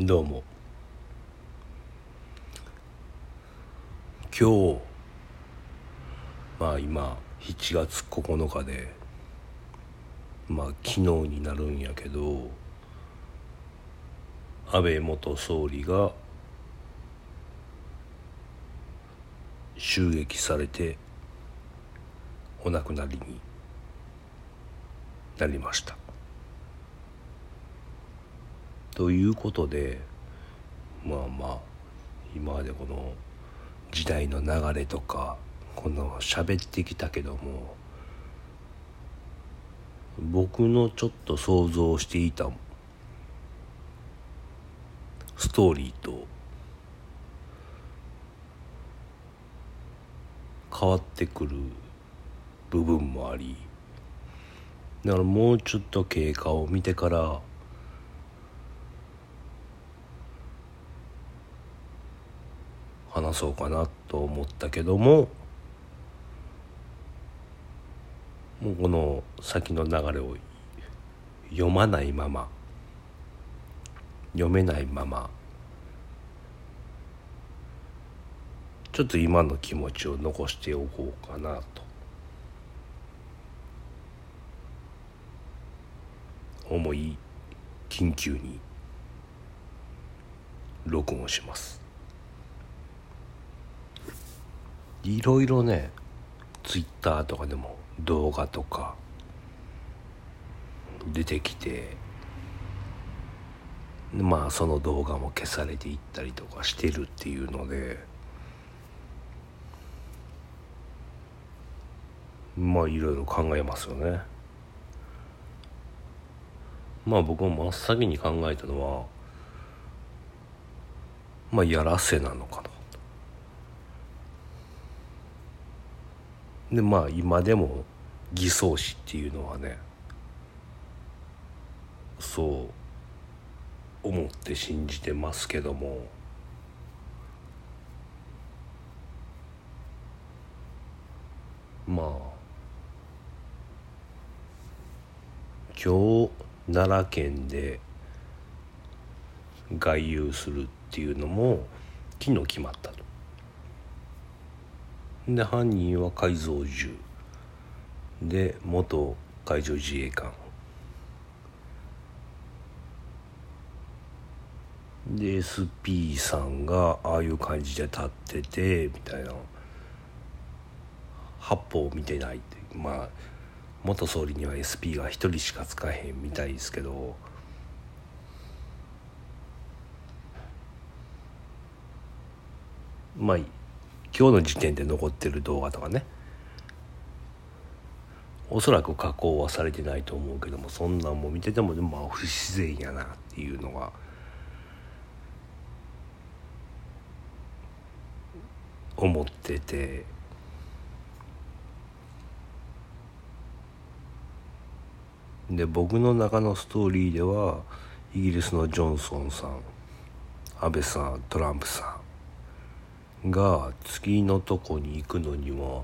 どうも。今日まあ今7月9日でまあ昨日になるんやけど安倍元総理が襲撃されてお亡くなりになりました。ということでまあまあ今までこの時代の流れとかこの喋ってきたけども僕のちょっと想像していたストーリーと変わってくる部分もありだからもうちょっと経過を見てから話そうかなと思ったけどももうこの先の流れを読まないまま読めないままちょっと今の気持ちを残しておこうかなと。思い緊急に録音します。いろいろねツイッターとかでも動画とか出てきてまあその動画も消されていったりとかしてるっていうのでまあいろいろ考えますよね。まあ僕も真っ先に考えたのはまあやらせなのかな。でまあ今でも偽装死っていうのはねそう思って信じてますけどもまあ今日奈良県で外遊するっていうのも昨日決まったと。で犯人は改造銃で元海上自衛官。で SP さんがああいう感じで立っててみたいな。八方を見てない。ってまあ元総理には SP が一人しかつかへんみたいですけど。まあいい今日の時点で残ってる動画とかね。おそらく加工はされてないと思うけどもそんなんも見ててもでもまあ不自然やなっていうのが。思ってて。で僕の中のストーリーではイギリスのジョンソンさん安倍さんトランプさんが次のとこに行くのには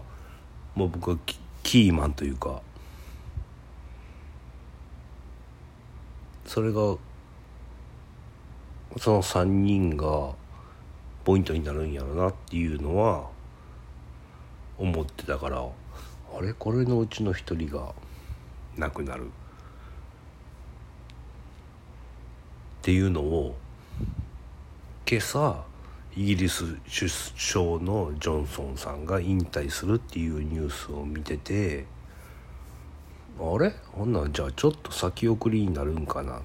もう僕はキーマンというかそれがその3人がポイントになるんやろなっていうのは思ってたからあれ？これのうちの一人が亡くなる。っていうのを今朝イギリス首相のジョンソンさんが引退するっていうニュースを見ててあれ？ほんなんじゃあちょっと先送りになるんかなっ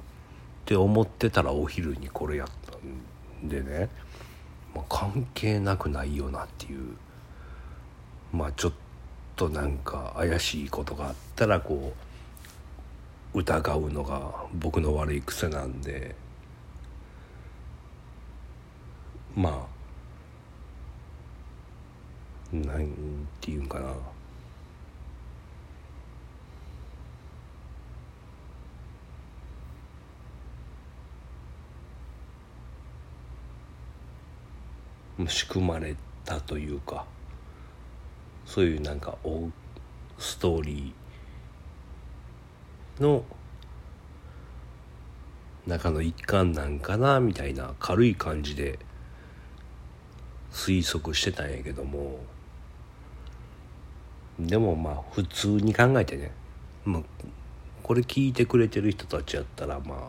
て思ってたらお昼にこれやったんでね、まあ、関係なくないよなっていう。まあちょっとなんか怪しいことがあったらこう疑うのが僕の悪い癖なんで。まあなんていうんかな。仕組まれたというかそういうなんかストーリーの中の一環なんかなみたいな軽い感じで推測してたんやけども。でもまあ普通に考えてね、まあ、これ聞いてくれてる人たちやったらまあ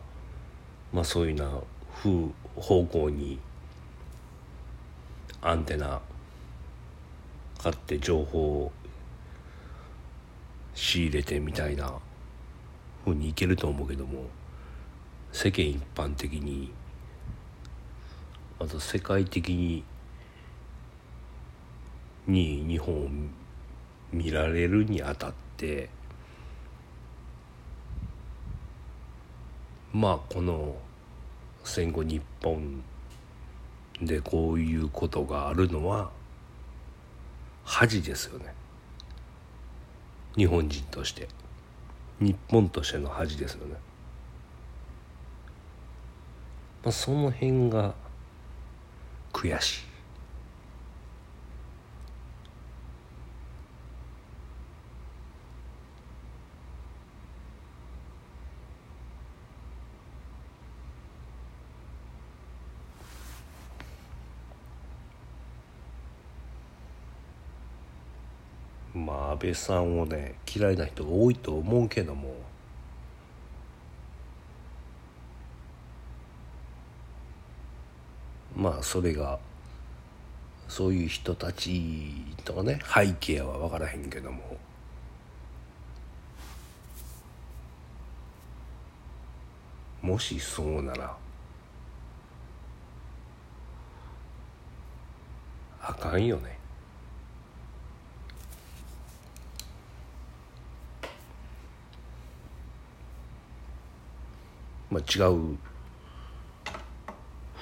まあそういうな風方向にアンテナ買って情報を仕入れてみたいなふうにいけると思うけども。世間一般的にまた世界的にに日本を見られるにあたってまあこの戦後日本でこういうことがあるのは恥ですよね。日本人として。日本としての恥ですよね、まあ、その辺が悔しい。まあ安倍さんをね嫌いな人が多いと思うけども。まあそれがそういう人たちとかね背景は分からへんけども。もしそうならあかんよね。まあ、違う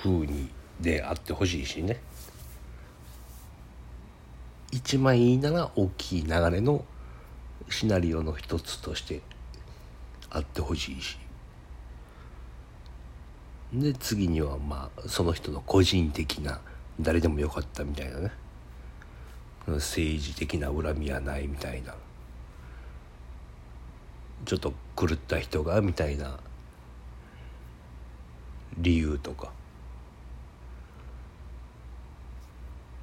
風にであってほしいしね。一番いいなら大きい流れのシナリオの一つとしてあってほしいし。で次にはまあその人の個人的な誰でもよかったみたいなね。政治的な恨みはないみたいな。ちょっと狂った人がみたいな。理由とか。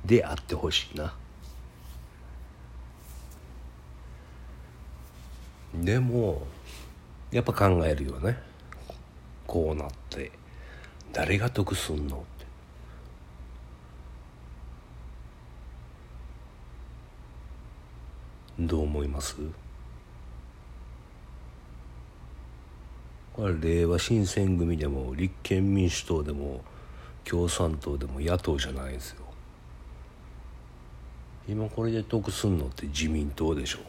であってほしいな。でもやっぱ考えるよね。こうなって誰が得すんのって。どう思います？これ令和新選組でも立憲民主党でも共産党でも野党じゃないですよ。今これで得すんのって自民党でしょ。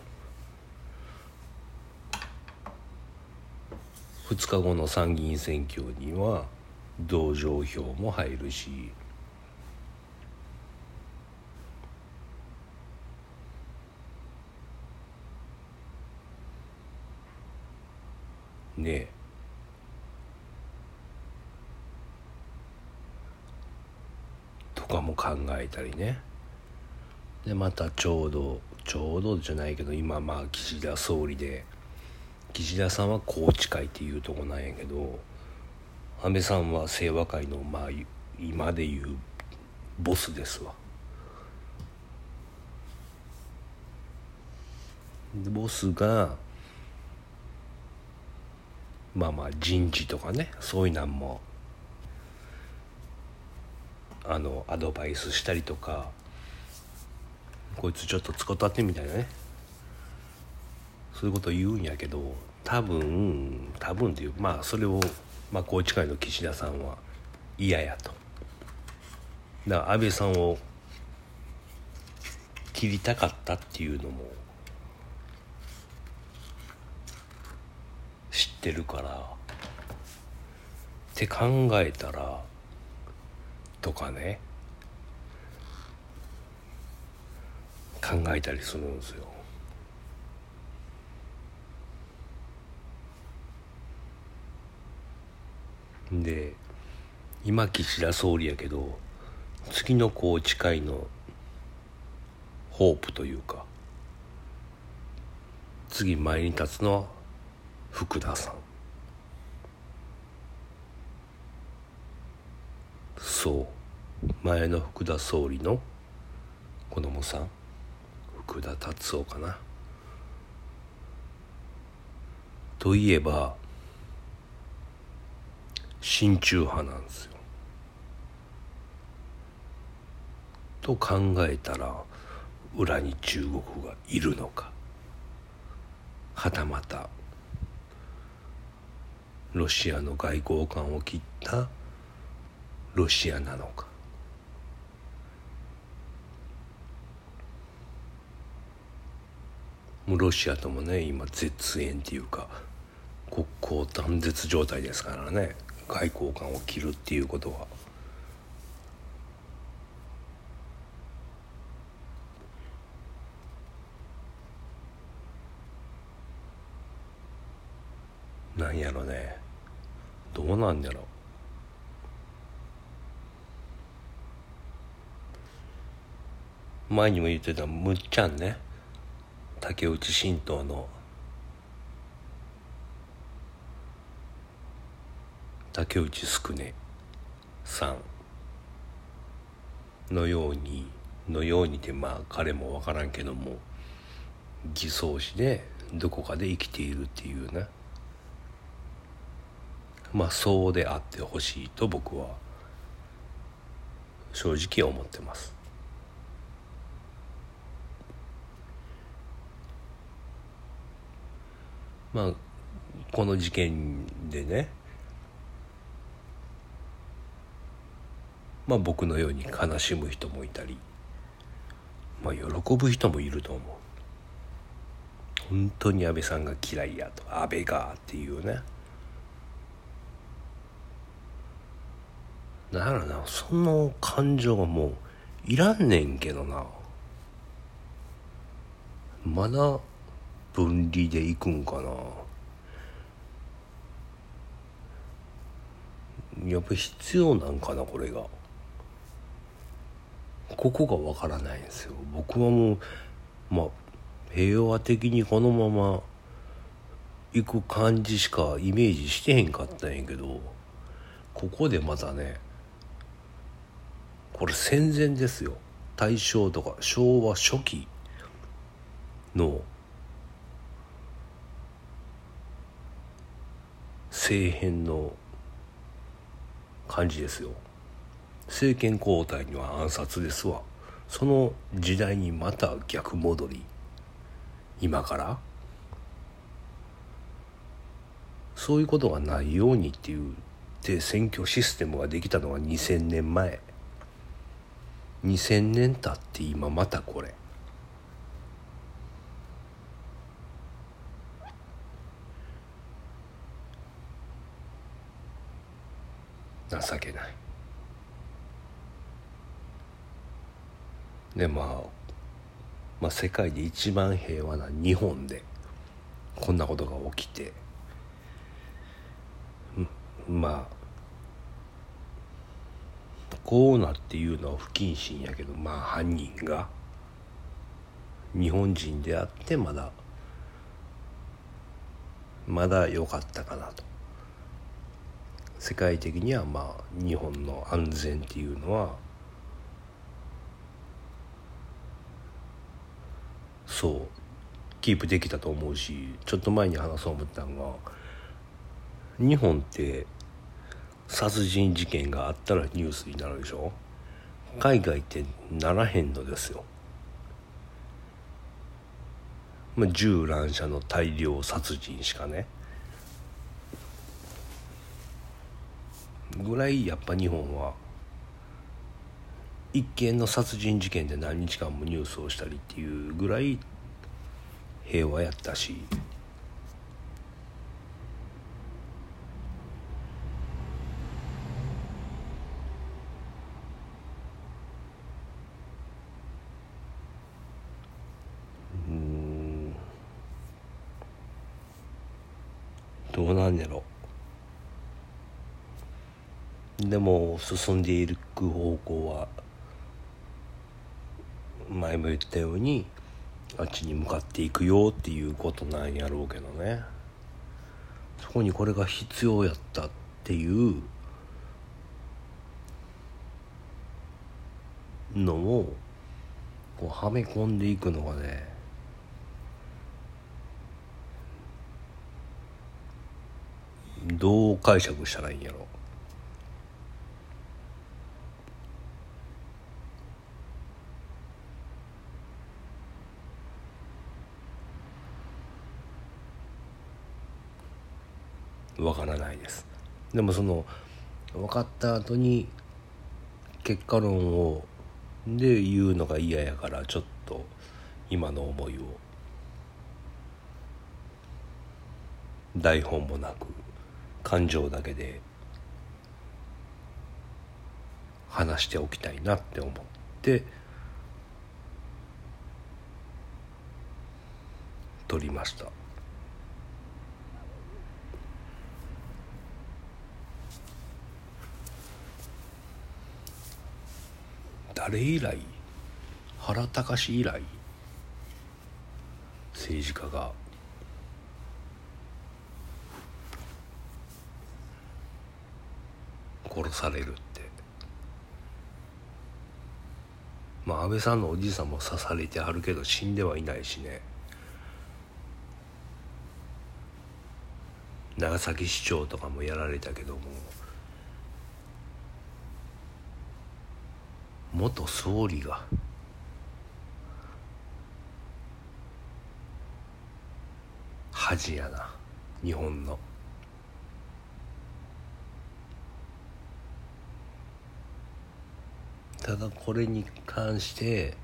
2日後の参議院選挙には同情票も入るし。ねえ。とかも考えたりねでまたちょうどちょうどじゃないけど今まあ岸田総理で岸田さんは宏池会っていうとこなんやけど安倍さんは清和会のまあ今でいうボスですわ。でボスがまあまあ人事とかねそういうなんもあのアドバイスしたりとかこいつちょっと使ったってみたいなね。そういうこと言うんやけど多分多分っていうまあそれを、まあ、宏池会の岸田さんは嫌やと。だから安倍さんを切りたかったっていうのも知ってるから。って考えたらとかね。考えたりするんですよ。で今岸田総理やけど次の宏池会のホープというか次前に立つのは福田さん。そう。前の福田総理の子供さん福田達夫かな。といえば親中派なんですよ。と考えたら裏に中国がいるのか。はたまたロシアの外交官を切ったロシアなのか。もうロシアともね今絶縁っていうか国交断絶状態ですからね外交官を切るっていうことは。なんやろね。どうなんやろ。前にも言ってたむっちゃんね。竹内神道の竹内すくねさんのようにのようにってまあ彼も分からんけども偽装しでどこかで生きているっていうねまあそうであってほしいと僕は正直思ってます。まあこの事件でね。まあ僕のように悲しむ人もいたり。まあ喜ぶ人もいると思う。本当に安倍さんが嫌いやと。安倍がっていうね。なんやろな。その感情がもういらんねんけどな。まだ分離でいくんかな。やっぱ必要なんかなこれが。ここがわからないんですよ。僕はもうまあ平和的にこのまま行く感じしかイメージしてへんかったんやけどここでまたねこれ戦前ですよ。大正とか昭和初期の政変の感じですよ。政権交代には暗殺ですわ。その時代にまた逆戻り。今から？そういうことがないようにっていうで選挙システムができたのが2000年前。2000年経って今またこれ。情けない。でまあまあ世界で一番平和な日本でこんなことが起きてまあこうなっていうのは不謹慎やけどまあ犯人が日本人であってまだまだ良かったかなと。世界的にはまあ日本の安全っていうのはそうキープできたと思うしちょっと前に話そう思ったのが日本って殺人事件があったらニュースになるでしょ？海外ってならへんのですよ、まあ、銃乱射の大量殺人しかね。ぐらいやっぱ日本は一件の殺人事件で何日間もニュースをしたりっていうぐらい平和やったしどうなんやろ進んでいく方向は前も言ったようにあっちに向かっていくよっていうことなんやろうけどね。そこにこれが必要やったっていうのをこうはめ込んでいくのがねどう解釈したらいいんやろう。わからないですでもその分かった後に結果論をで言うのが嫌やからちょっと今の思いを台本もなく感情だけで話しておきたいなって思って撮りました。誰以来原敬以来政治家が殺されるって。まあ安倍さんのおじいさんも刺されてはるけど死んではいないしね。長崎市長とかもやられたけども。元総理が恥やな日本のただこれに関して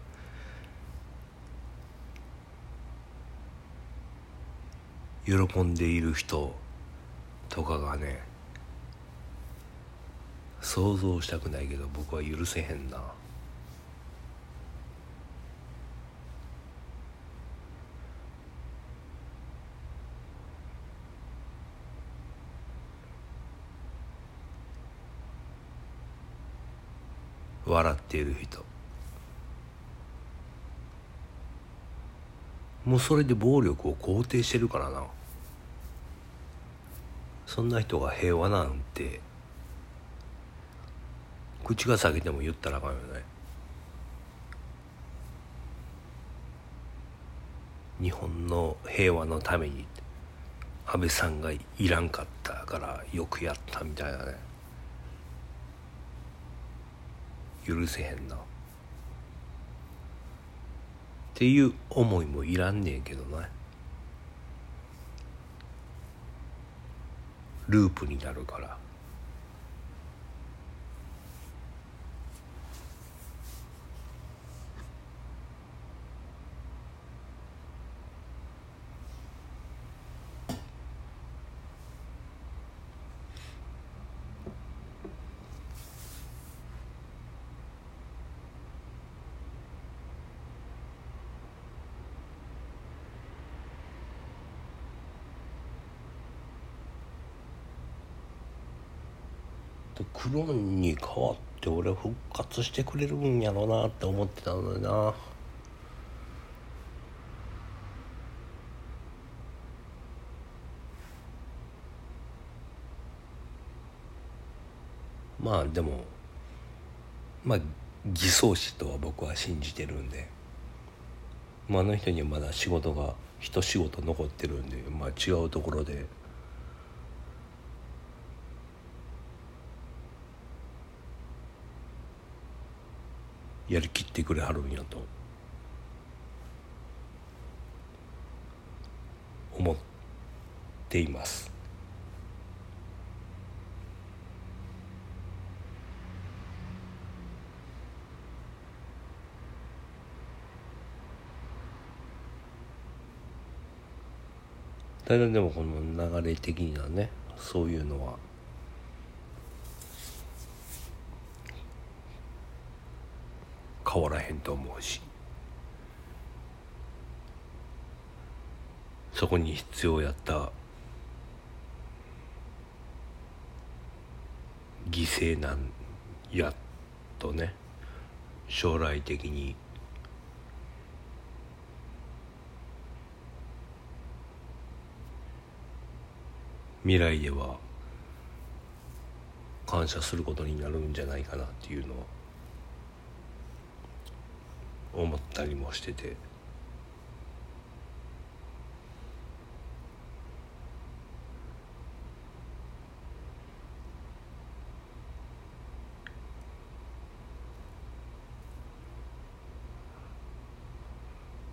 喜んでいる人とかがね想像したくないけど僕は許せへんな。笑っている人。もうそれで暴力を肯定してるからな。そんな人が平和なんて。口が裂けても言ったらあかんよね。日本の平和のために安倍さんがいらんかったからよくやったみたいなね。許せへんな。っていう思いもいらんねんけどな。ループになるから。とクロンに変わって俺復活してくれるんやろうなって思ってたのにな。まあでもまあ偽装師とは僕は信じてるんで、まあ、あの人にはまだ仕事が一仕事残ってるんで、まあ、違うところでやりきってくれはるんやと。思っています。ただでもこの流れ的にはねそういうのは変わらへんと思うし。そこに必要やった犠牲なんやとね将来的に。未来では感謝することになるんじゃないかなっていうのは思ったりもしてて。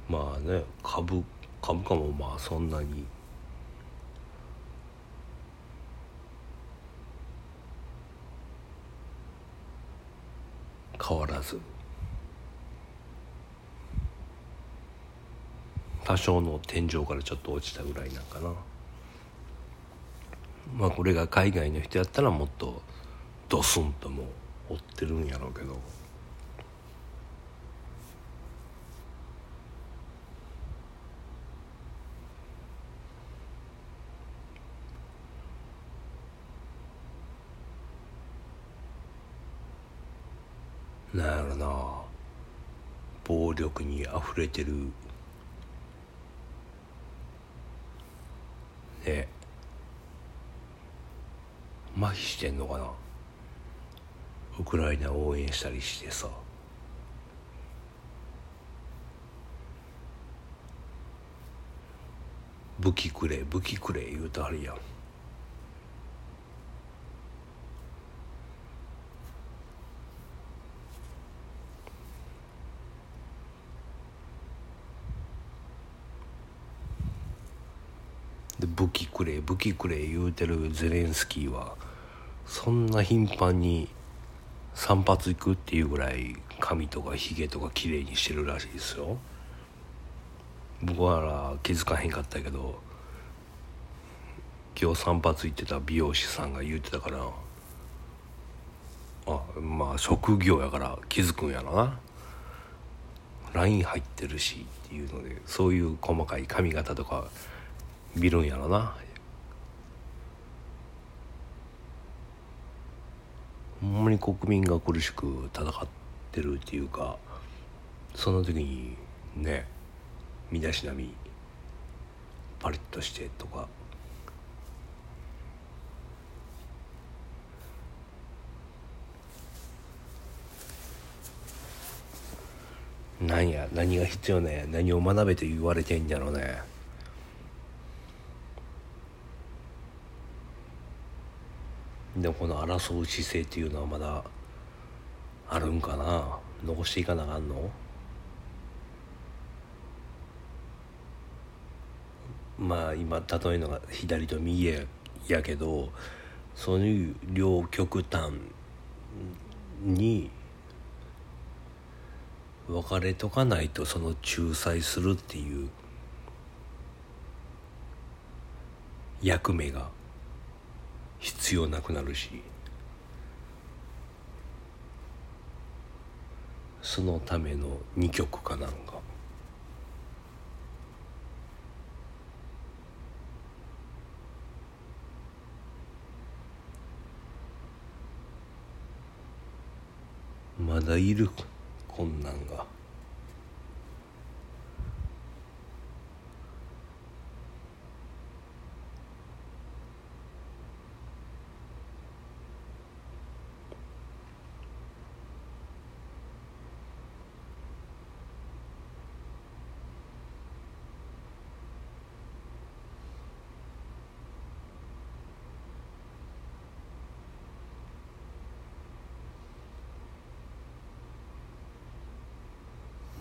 まあね株株価もまあそんなに変わらず多少の天井からちょっと落ちたぐらいなんかなまあこれが海外の人やったらもっとドスンともう追ってるんやろうけど。なんやろな暴力にあふれてるね麻痺してんのかな？ウクライナ応援したりしてさ。武器くれ武器くれ言うたはるやんで武器くれ武器くれ言うてるゼレンスキーはそんな頻繁に散髪行くっていうぐらい髪とかひげとか綺麗にしてるらしいですよ。僕はら気づかへんかったけど今日散髪行ってた美容師さんが言ってたからあまあ職業やから気づくんやろな。LINE 入ってるしっていうのでそういう細かい髪型とか見るんやろな。ほんまに国民が苦しく戦ってるっていうかその時にね身だしなみパリッとしてとか。何や何が必要ね何を学べと言われてんやろうね。でもこの争う姿勢っていうのはまだあるんかな？残していかなあかんの？まあ今例えのが左と右ややけどそういう両極端に分かれとかないとその仲裁するっていう役目が必要なくなるしそのための二曲かなんかまだいるこんなんが。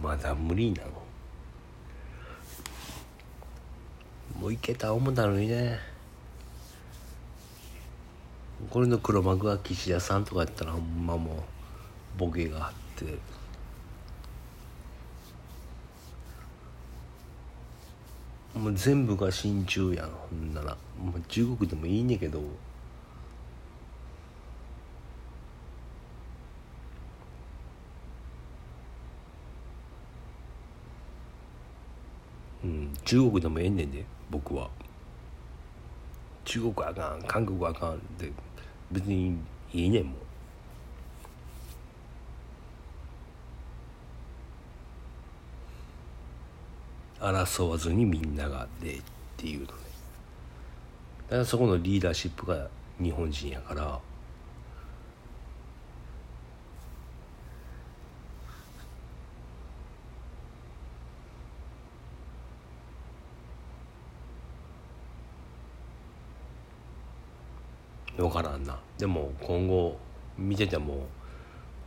まだ無理なの。もういけた思ったのにね。これの黒幕は岸田さんとかやったらほんまもうボケがあって。もう全部が真鍮やんほんなら、まあ、中国でもいいねんけど。中国でもええねんで僕は。中国あかん韓国あかんって別にいいねんもん。争わずにみんながでっていうのね。だからそこのリーダーシップが日本人やから分からんな。でも今後見てても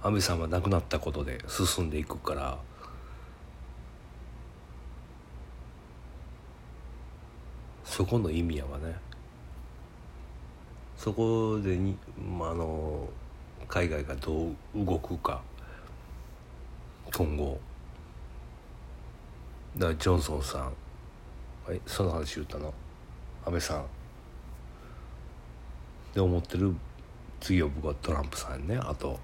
安倍さんは亡くなったことで進んでいくから。そこの意味やわね。そこでに、まあ、あの海外がどう動くか。今後。だからジョンソンさん。えその話言ったの？安倍さん。で思ってる次は僕はトランプさんね。あと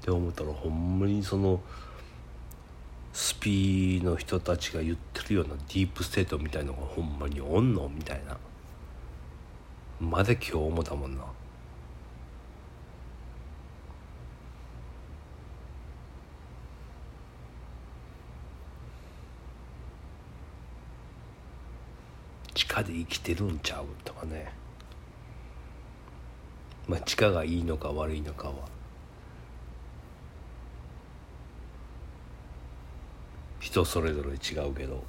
って思ったらほんまにそのスピの人たちが言ってるようなディープステートみたいのがほんまにおんのみたいな。まで今日思ったもんな。で生きてるんちゃうとかね。まあ地下がいいのか悪いのかは。人それぞれ違うけど。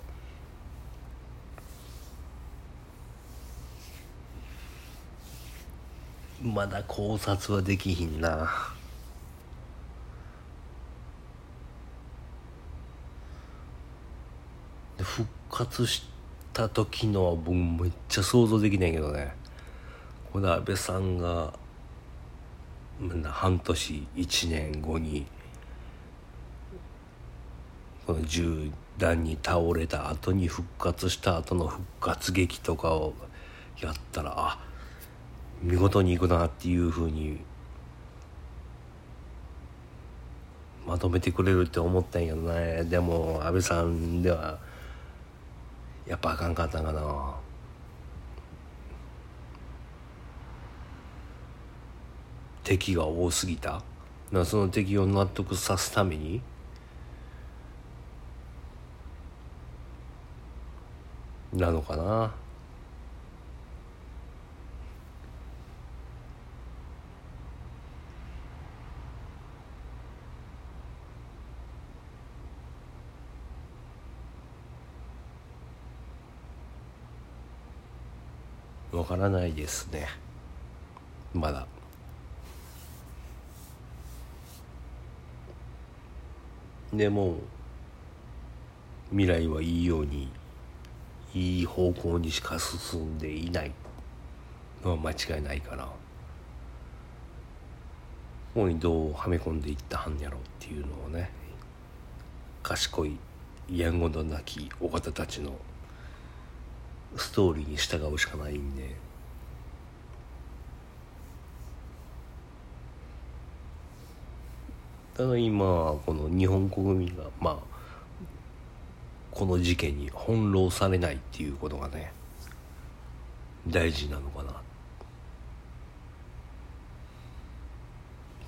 まだ考察はできひんな。復活してた時の僕めっちゃ想像できないけどね。これ安倍さんが半年1年後にこの銃弾に倒れた後に復活した後の復活劇とかをやったらあ見事にいくなっていうふうにまとめてくれるって思ったんやけどね。でも安倍さんではやっぱあかんかったんかな。敵が多すぎた。その敵を納得さすために。なのかな。わからないですね。まだ。でも未来はいいようにいい方向にしか進んでいない。のは間違いないからここにどうはめ込んでいったはんやろっていうのをね賢いやんごとなきお方たちのストーリーに従うしかないんで。ただ今この日本国民がまあこの事件に翻弄されないっていうことがね大事なのかな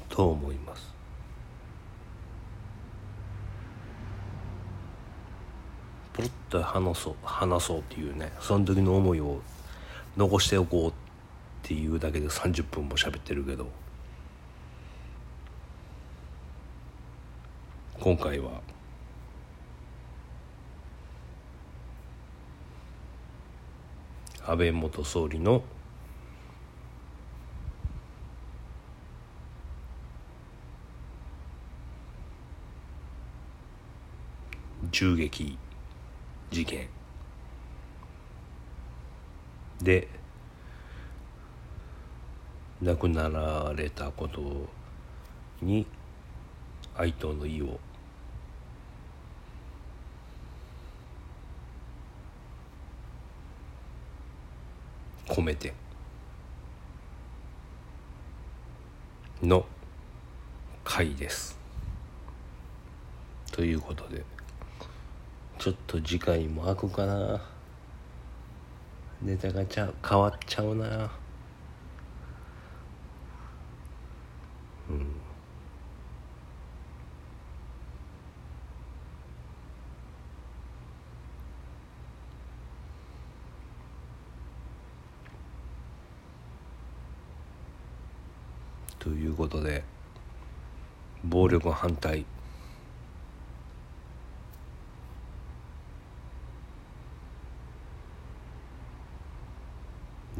と思います。ポロッと話そう話そうっていうねその時の思いを残しておこうっていうだけで30分も喋ってるけど今回は安倍元総理の銃撃事件で亡くなられたことに哀悼の意を込めての回です。ということでちょっと次回も開くかな。ネタがちゃ変わっちゃうな。うん。ということで暴力反対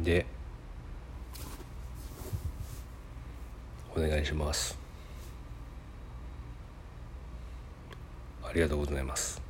でお願いします。ありがとうございます。